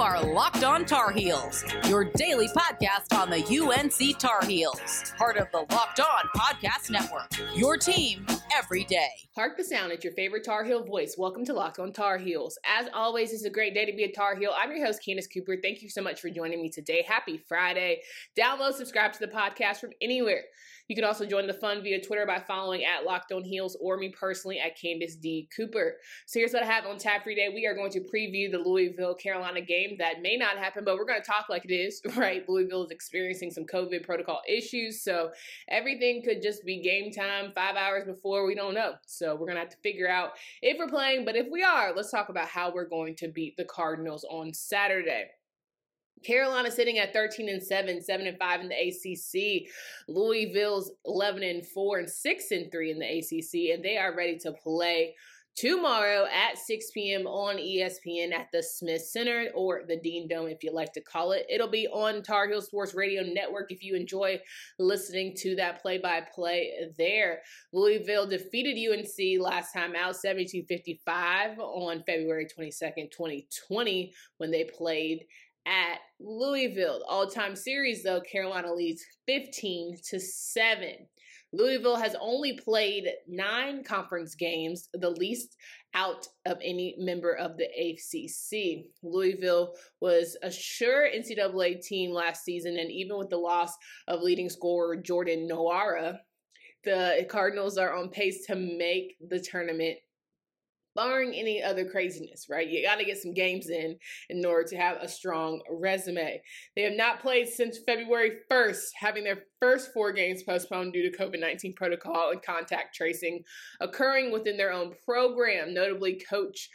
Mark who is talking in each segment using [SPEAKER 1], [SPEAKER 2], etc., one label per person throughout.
[SPEAKER 1] are Locked On Tar Heels, your daily podcast on the UNC Tar Heels, part of the Locked On Podcast Network. Your team every day.
[SPEAKER 2] Hark the sound at your favorite Tar Heel voice. Welcome to Locked On Tar Heels. As always, it's a great day to be a Tar Heel. I'm your host, Candace Cooper. Thank you so much for joining me today. Happy Friday. Download, subscribe to the podcast from anywhere. You can also join the fun via Twitter by following at Locked On Heels or me personally at Candace D. Cooper. So here's what I have on tap for today. We are going to preview the Louisville Carolina game that may not happen, but we're going to talk like it is, right? Louisville is experiencing some COVID protocol issues, so everything could just be game time five hours before. We don't know. So we're going to have to figure out if we're playing, but if we are, let's talk about how we're going to beat the Cardinals on Saturday. Carolina sitting at 13 and 7, 7 and 5 in the ACC. Louisville's 11 and 4 and 6 and 3 in the ACC and they are ready to play tomorrow at 6 p.m. on ESPN at the Smith Center or the Dean Dome, if you like to call it. It'll be on Tar Heel Sports Radio Network if you enjoy listening to that play by play there. Louisville defeated UNC last time out 72 55 on February 22nd, 2020, when they played at Louisville. All time series, though, Carolina leads 15 to 7. Louisville has only played nine conference games, the least out of any member of the ACC. Louisville was a sure NCAA team last season, and even with the loss of leading scorer Jordan Nwora, the Cardinals are on pace to make the tournament barring any other craziness, right? You got to get some games in in order to have a strong resume. They have not played since February 1st, having their first four games postponed due to COVID 19 protocol and contact tracing occurring within their own program. Notably, coach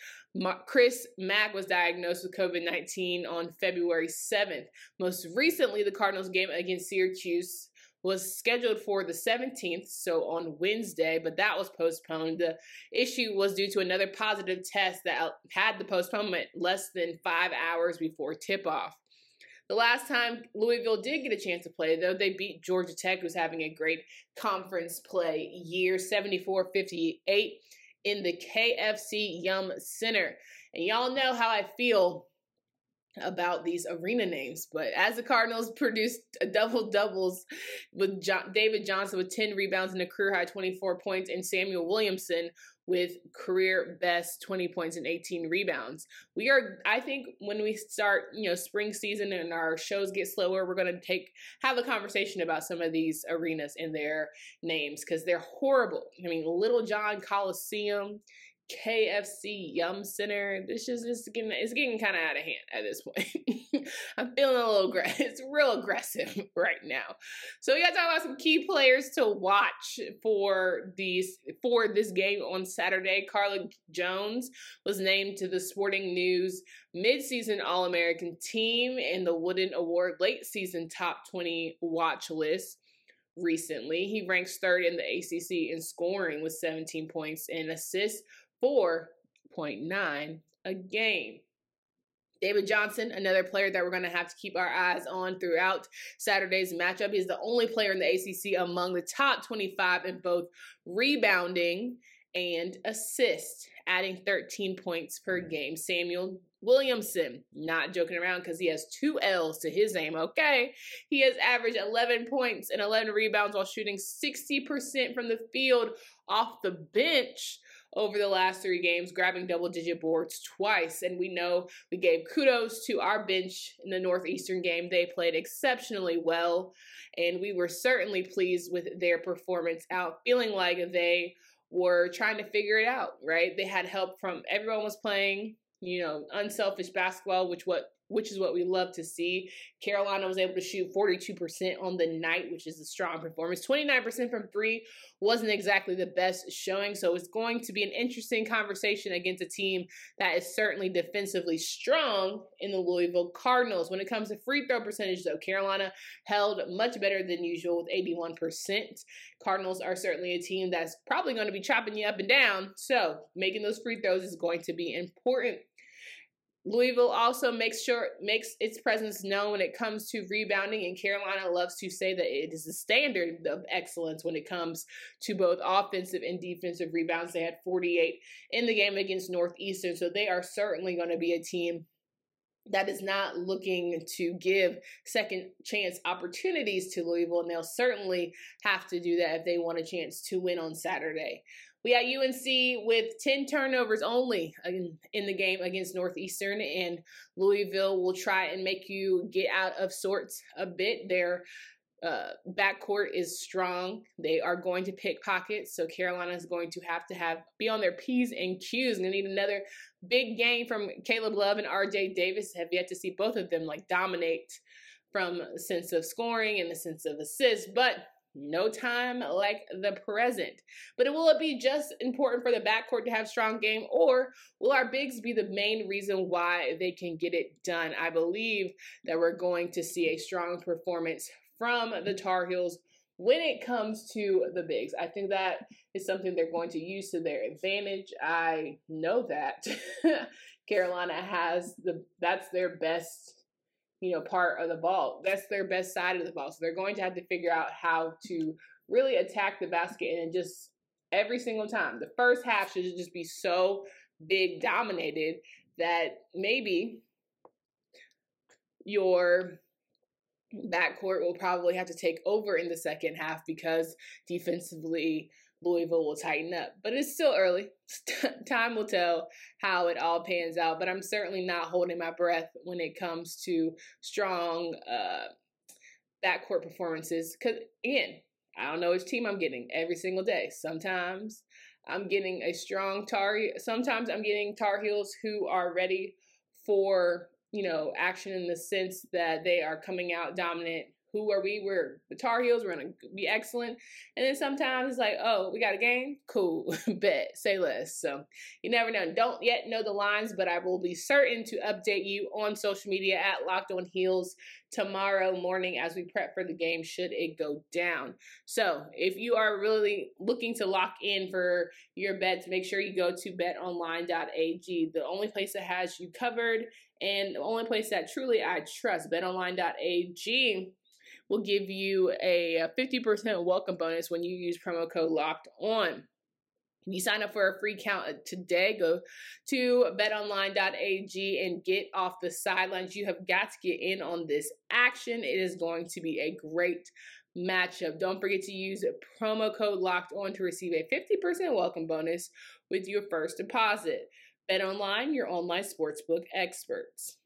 [SPEAKER 2] Chris Mack was diagnosed with COVID 19 on February 7th. Most recently, the Cardinals game against Syracuse was scheduled for the 17th, so on Wednesday, but that was postponed. The issue was due to another positive test that had the postponement less than five hours before tip off. The last time Louisville did get a chance to play, though, they beat Georgia Tech, who's having a great conference play year 74 58 in the KFC Yum Center. And y'all know how I feel about these arena names. But as the Cardinals produced double doubles with John, David Johnson with 10 rebounds and a career high 24 points, and Samuel Williamson with career best 20 points and 18 rebounds. We are, I think, when we start, you know, spring season and our shows get slower, we're going to take have a conversation about some of these arenas and their names because they're horrible. I mean, Littlejohn Coliseum KFC Yum Center. This is just getting it's getting kind of out of hand at this point. I'm feeling a little aggressive. It's real aggressive right now. So we got to talk about some key players to watch for these for this game on Saturday. Carlik Jones was named to the Sporting News midseason All-American team and the Wooden Award late season top 20 watch list recently. He ranks third in the ACC in scoring with 17 points and assists 4.9 a game. David Johnson, another player that we're going to have to keep our eyes on throughout Saturday's matchup. He's the only player in the ACC among the top 25 in both rebounding and assist, adding 13 points per game. Samuel Williamson, not joking around because he has two L's to his name, okay? He has averaged 11 points and 11 rebounds while shooting 60% from the field off the bench over the last three games, grabbing double digit boards twice. And we know we gave kudos to our bench in the Northeastern game. They played exceptionally well, and we were certainly pleased with their performance out, feeling like they were trying to figure it out, right? They had help from everyone was playing, you know, unselfish basketball, which what which is what we love to see. Carolina was able to shoot 42% on the night, which is a strong performance. 29% from three wasn't exactly the best showing. So it's going to be an interesting conversation against a team that is certainly defensively strong in the Louisville Cardinals. When it comes to free throw percentage, though, Carolina held much better than usual with 81%. Cardinals are certainly a team that's probably going to be chopping you up and down. So making those free throws is going to be important Louisville also makes sure makes its presence known when it comes to rebounding, and Carolina loves to say that it is a standard of excellence when it comes to both offensive and defensive rebounds. They had 48 in the game against Northeastern, so they are certainly going to be a team that is not looking to give second chance opportunities to Louisville, and they'll certainly have to do that if they want a chance to win on Saturday. We got UNC with 10 turnovers only in the game against Northeastern, and Louisville will try and make you get out of sorts a bit. Their uh, backcourt is strong. They are going to pick pockets, so Carolina is going to have to have be on their p's and q's. And they need another big game from Caleb Love and R.J. Davis. Have yet to see both of them like dominate from a sense of scoring and a sense of assists, but no time like the present. But will it be just important for the backcourt to have strong game, or will our bigs be the main reason why they can get it done? I believe that we're going to see a strong performance from the Tar Heels when it comes to the bigs. I think that is something they're going to use to their advantage. I know that Carolina has the that's their best you know, part of the ball. That's their best side of the ball. So they're going to have to figure out how to really attack the basket and just every single time. The first half should just be so big dominated that maybe your backcourt will probably have to take over in the second half because defensively Louisville will tighten up. But it's still early. Time will tell how it all pans out. But I'm certainly not holding my breath when it comes to strong uh, backcourt performances. Because, again, I don't know which team I'm getting every single day. Sometimes I'm getting a strong Tar. Sometimes I'm getting Tar Heels who are ready for you know action in the sense that they are coming out dominant who are we? We're the Tar Heels. We're gonna be excellent. And then sometimes it's like, oh, we got a game. Cool, bet. Say less. So you never know. Don't yet know the lines, but I will be certain to update you on social media at Locked On Heels tomorrow morning as we prep for the game. Should it go down? So if you are really looking to lock in for your bets, make sure you go to BetOnline.ag, the only place that has you covered and the only place that truly I trust. BetOnline.ag will give you a 50% welcome bonus when you use promo code locked on. If You sign up for a free account uh, today. Go to betonline.ag and get off the sidelines. You have got to get in on this action. It is going to be a great matchup. Don't forget to use promo code locked on to receive a 50% welcome bonus with your first deposit. Bet online, your online sportsbook experts.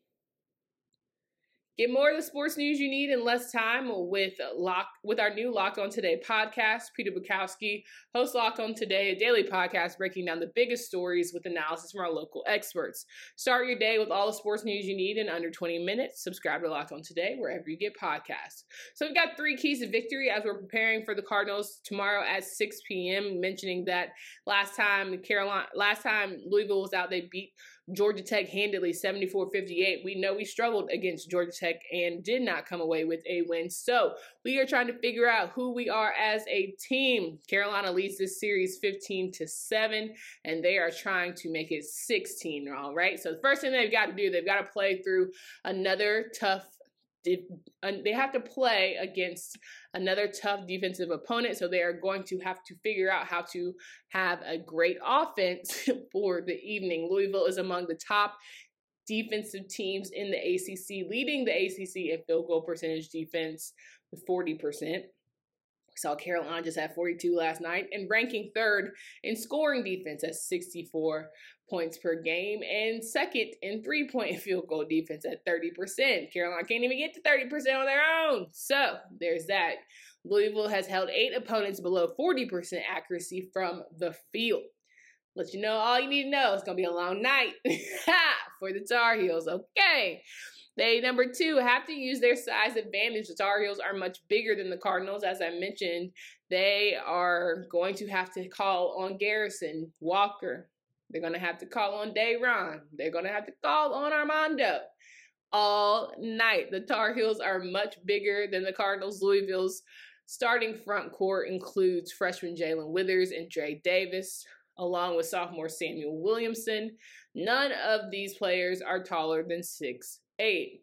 [SPEAKER 2] Get more of the sports news you need in less time with Lock with our new Locked On Today podcast. Peter Bukowski hosts Locked On Today, a daily podcast breaking down the biggest stories with analysis from our local experts. Start your day with all the sports news you need in under 20 minutes. Subscribe to Locked On Today wherever you get podcasts. So we've got three keys to victory as we're preparing for the Cardinals tomorrow at 6 p.m. Mentioning that last time Carolina, last time Louisville was out, they beat Georgia Tech handily 74 58. We know we struggled against Georgia Tech and did not come away with a win. So we are trying to figure out who we are as a team. Carolina leads this series 15 to 7, and they are trying to make it 16. All right. So the first thing they've got to do, they've got to play through another tough uh, they have to play against another tough defensive opponent, so they are going to have to figure out how to have a great offense for the evening. Louisville is among the top defensive teams in the ACC, leading the ACC in field goal percentage defense with 40% saw Carolina just had 42 last night and ranking third in scoring defense at 64 points per game and second in three point field goal defense at 30%. Carolina can't even get to 30% on their own. So there's that. Louisville has held eight opponents below 40% accuracy from the field. Let you know all you need to know. It's going to be a long night for the Tar Heels. Okay. They, number two, have to use their size advantage. The Tar Heels are much bigger than the Cardinals. As I mentioned, they are going to have to call on Garrison, Walker. They're going to have to call on Day'Ron. They're going to have to call on Armando all night. The Tar Heels are much bigger than the Cardinals. Louisville's starting front court includes freshman Jae'Lyn Withers and Dre Davis, along with sophomore Samuel Williamson. None of these players are taller than six eight.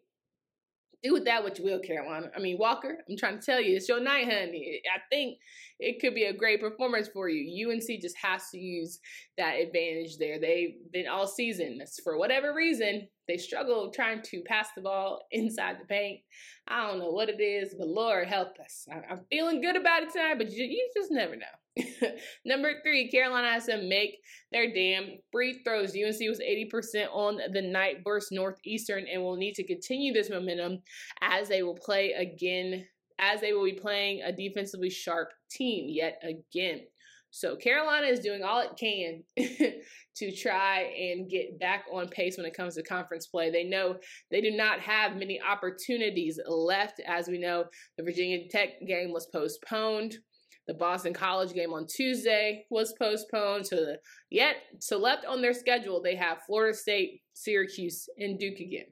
[SPEAKER 2] do with that what you will, Carolina. I mean, Walker, I'm trying to tell you, it's your night, honey. I think it could be a great performance for you. UNC just has to use that advantage there. They've been all season. For whatever reason, they struggle trying to pass the ball inside the paint. I don't know what it is, but Lord help us. I'm feeling good about it tonight, but you, you just never know. Number three, Carolina has to make their damn free throws. UNC was 80% on the night versus Northeastern and will need to continue this momentum as they will play again, as they will be playing a defensively sharp team yet again. So Carolina is doing all it can to try and get back on pace when it comes to conference play. They know they do not have many opportunities left. As we know, the Virginia Tech game was postponed. The Boston College game on Tuesday was postponed. So the, yet, so left on their schedule, they have Florida State, Syracuse, and Duke again.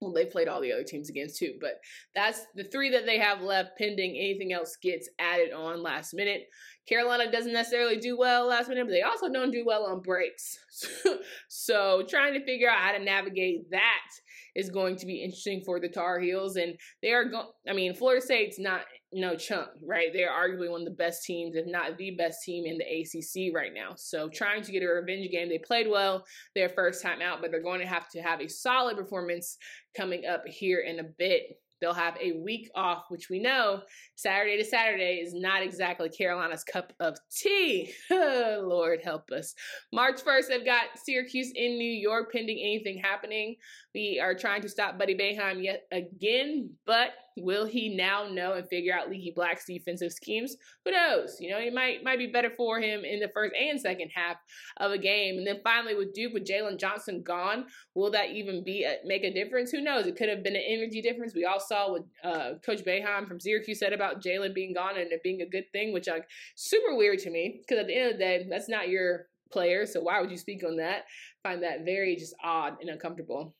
[SPEAKER 2] Well, they played all the other teams against too, but that's the three that they have left pending anything else gets added on last minute. Carolina doesn't necessarily do well last minute, but they also don't do well on breaks. so trying to figure out how to navigate that is going to be interesting for the Tar Heels. And they are going, I mean, Florida State's not no chunk, right? They're arguably one of the best teams, if not the best team in the ACC right now. So trying to get a revenge game. They played well their first time out, but they're going to have to have a solid performance coming up here in a bit. They'll have a week off, which we know Saturday to Saturday is not exactly Carolina's cup of tea. Lord help us. March 1st, they've got Syracuse in New York pending anything happening. We are trying to stop Buddy Boeheim yet again, but Will he now know and figure out Leaky Black's defensive schemes? Who knows? You know, it might might be better for him in the first and second half of a game. And then finally with Duke, with Jalen Johnson gone, will that even be a, make a difference? Who knows? It could have been an energy difference. We all saw what uh, Coach Boeheim from Syracuse said about Jalen being gone and it being a good thing, which like super weird to me because at the end of the day, that's not your player. So why would you speak on that? Find that very just odd and uncomfortable.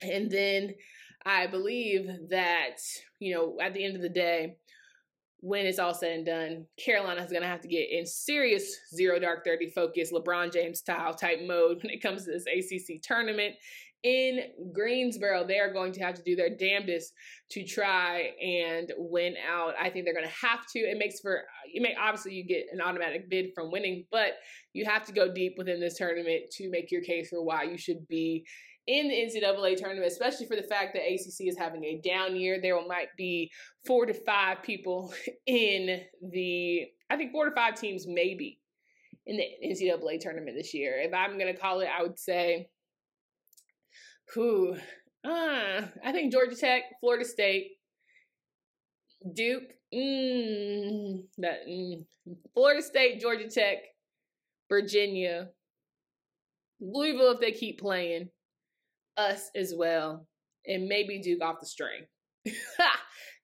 [SPEAKER 2] And then I believe that, you know, at the end of the day, when it's all said and done, Carolina is going to have to get in serious zero dark 30 focus, LeBron James style type mode when it comes to this ACC tournament. In Greensboro, they are going to have to do their damnedest to try and win out. I think they're going to have to. It makes for, you may obviously you get an automatic bid from winning, but you have to go deep within this tournament to make your case for why you should be in the NCAA tournament, especially for the fact that ACC is having a down year. There might be four to five people in the, I think four to five teams maybe in the NCAA tournament this year. If I'm going to call it, I would say, who, uh, I think Georgia Tech, Florida State, Duke, mm, that, mm, Florida State, Georgia Tech, Virginia, Louisville if they keep playing, us as well, and maybe Duke off the string.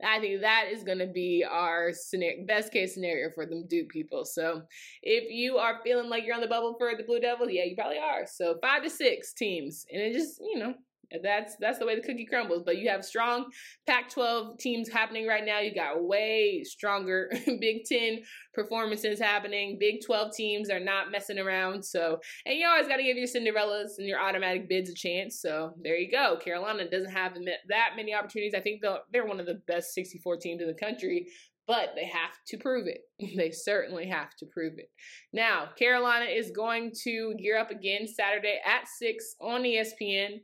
[SPEAKER 2] I think that is going to be our scenario, best case scenario for them Duke people. So if you are feeling like you're on the bubble for the Blue Devils, yeah, you probably are. So five to six teams, and it just you know that's that's the way the cookie crumbles. But you have strong Pac-12 teams happening right now. You got way stronger Big Ten performances happening. Big 12 teams are not messing around. So, and you always got to give your Cinderellas and your automatic bids a chance. So there you go. Carolina doesn't have that many opportunities. I think they're one of the best 64 teams in the country but they have to prove it. They certainly have to prove it. Now, Carolina is going to gear up again Saturday at 6 on ESPN.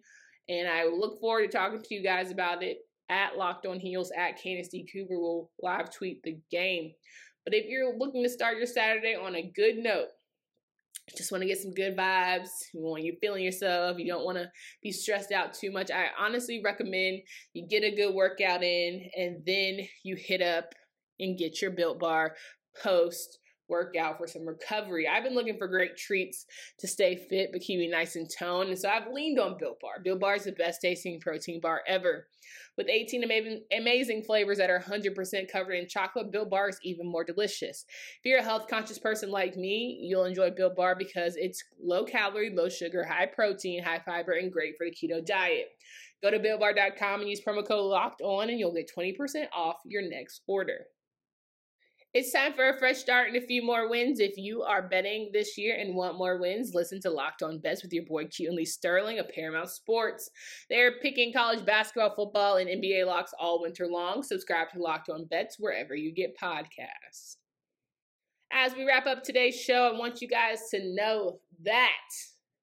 [SPEAKER 2] And I look forward to talking to you guys about it at Locked On Heels at Candace D. Cooper will live tweet the game. But if you're looking to start your Saturday on a good note, just want to get some good vibes, you want you're feeling yourself, you don't want to be stressed out too much. I honestly recommend you get a good workout in and then you hit up and get your built bar post workout for some recovery. I've been looking for great treats to stay fit but keep me nice and toned, and so I've leaned on Built Bar. Built Bar is the best tasting protein bar ever. With 18 amazing, flavors that are 100% covered in chocolate, Built Bar is even more delicious. If you're a health conscious person like me, you'll enjoy Built Bar because it's low calorie, low sugar, high protein, high fiber, and great for the keto diet. Go to BuiltBar.com and use promo code LOCKED ON and you'll get 20% off your next order. It's time for a fresh start and a few more wins. If you are betting this year and want more wins, listen to Locked On Bets with your boy Q and Lee Sterling of Paramount Sports. They're picking college basketball, football, and NBA locks all winter long. Subscribe to Locked On Bets wherever you get podcasts. As we wrap up today's show, I want you guys to know that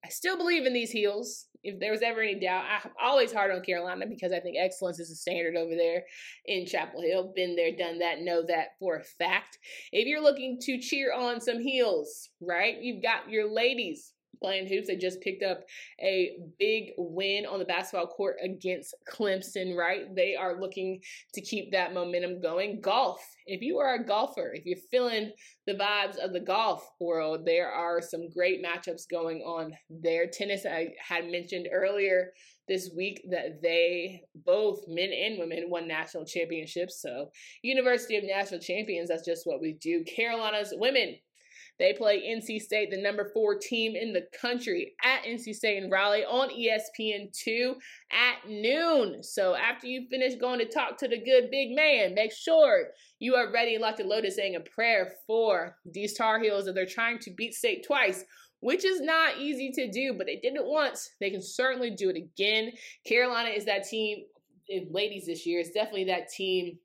[SPEAKER 2] I still believe in these heels if there was ever any doubt, I'm always hard on Carolina because I think excellence is a standard over there in Chapel Hill. Been there, done that, know that for a fact. If you're looking to cheer on some heels, right? You've got your ladies playing hoops. They just picked up a big win on the basketball court against Clemson, right? They are looking to keep that momentum going. Golf. If you are a golfer, if you're feeling the vibes of the golf world, there are some great matchups going on there. Tennis, I had mentioned earlier this week that they both men and women won national championships. So, University of National Champions, that's just what we do. Carolina's women they play NC State, the number four team in the country, at NC State in Raleigh on ESPN2 at noon. So after you finish going to talk to the good big man, make sure you are ready and locked and loaded saying a prayer for these Tar Heels that they're trying to beat State twice which is not easy to do, but they did it once. They can certainly do it again. Carolina is that team, ladies this year, is definitely that team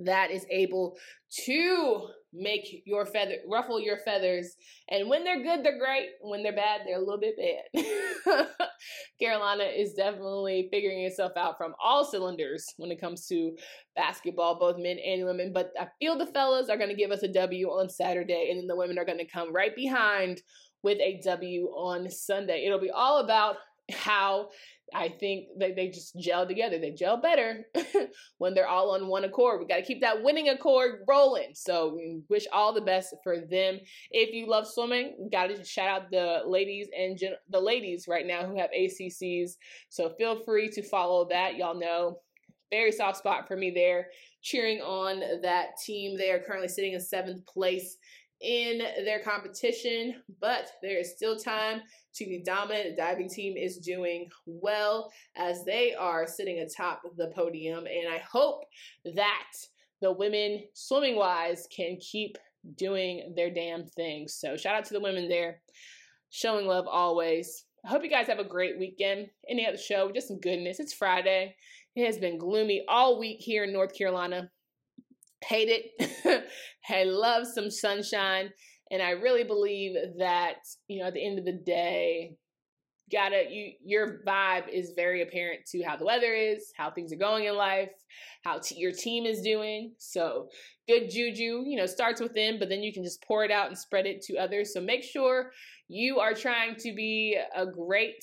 [SPEAKER 2] that is able to make your feather ruffle your feathers. And when they're good, they're great. When they're bad, they're a little bit bad. Carolina is definitely figuring itself out from all cylinders when it comes to basketball, both men and women. But I feel the fellas are going to give us a W on Saturday, and then the women are going to come right behind with a W on Sunday. It'll be all about how I think they, they just gel together. They gel better when they're all on one accord. We got to keep that winning accord rolling. So wish all the best for them. If you love swimming, got to shout out the ladies and gen- the ladies right now who have ACCs. So feel free to follow that. Y'all know very soft spot for me there, cheering on that team. They are currently sitting in seventh place in their competition, but there is still time to be dominant. The diving team is doing well as they are sitting atop the podium, and I hope that the women swimming wise can keep doing their damn thing. So shout out to the women there, showing love always. I hope you guys have a great weekend. Any other show, just some goodness. It's Friday. It has been gloomy all week here in North Carolina hate it. I love some sunshine. And I really believe that, you know, at the end of the day, gotta you your vibe is very apparent to how the weather is how things are going in life how t- your team is doing so good juju you know starts within but then you can just pour it out and spread it to others so make sure you are trying to be a great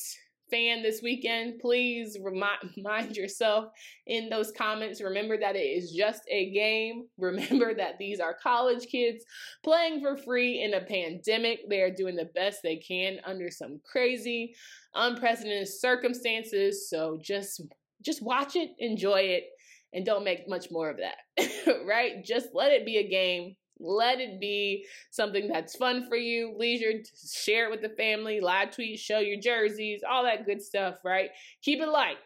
[SPEAKER 2] fan this weekend, please remind yourself in those comments. Remember that it is just a game. Remember that these are college kids playing for free in a pandemic. They are doing the best they can under some crazy, unprecedented circumstances. So just just watch it, enjoy it, and don't make much more of that. right? Just let it be a game let it be something that's fun for you, leisure, share it with the family, live tweet, show your jerseys, all that good stuff, right? Keep it light.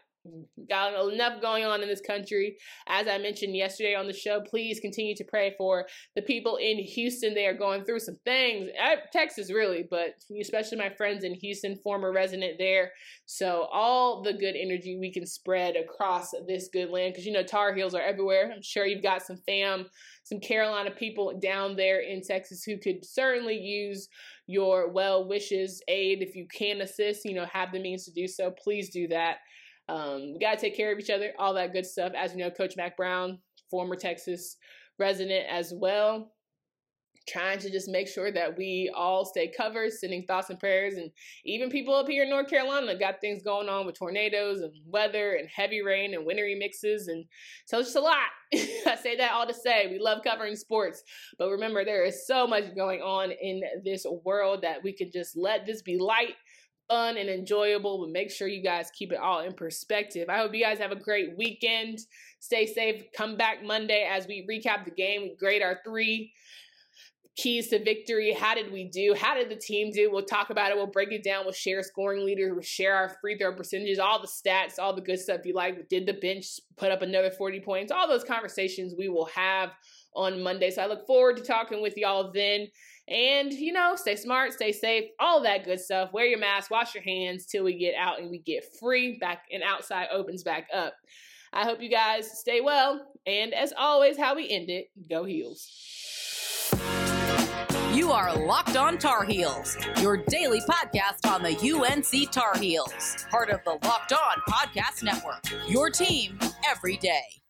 [SPEAKER 2] Got enough going on in this country. As I mentioned yesterday on the show, please continue to pray for the people in Houston. They are going through some things. Uh, Texas, really, but especially my friends in Houston, former resident there. So, all the good energy we can spread across this good land because you know, Tar Heels are everywhere. I'm sure you've got some fam, some Carolina people down there in Texas who could certainly use your well wishes, aid. If you can assist, you know, have the means to do so, please do that. Um, we got to take care of each other, all that good stuff. As you know, Coach Mack Brown, former Texas resident as well, trying to just make sure that we all stay covered, sending thoughts and prayers. And even people up here in North Carolina got things going on with tornadoes and weather and heavy rain and wintry mixes. And so it's just a lot. I say that all to say we love covering sports, but remember, there is so much going on in this world that we can just let this be light fun and enjoyable, but make sure you guys keep it all in perspective. I hope you guys have a great weekend. Stay safe. Come back Monday as we recap the game. We grade our three keys to victory. How did we do? How did the team do? We'll talk about it. We'll break it down. We'll share scoring leaders. We'll share our free throw percentages, all the stats, all the good stuff you like. Did the bench put up another 40 points? All those conversations we will have on Monday. So I look forward to talking with y'all then. And, you know, stay smart, stay safe, all that good stuff. Wear your mask, wash your hands till we get out and we get free back and outside opens back up. I hope you guys stay well. And as always, how we end it, go heels.
[SPEAKER 1] You are Locked On Tar Heels, your daily podcast on the UNC Tar Heels, part of the Locked On Podcast Network. Your team every day.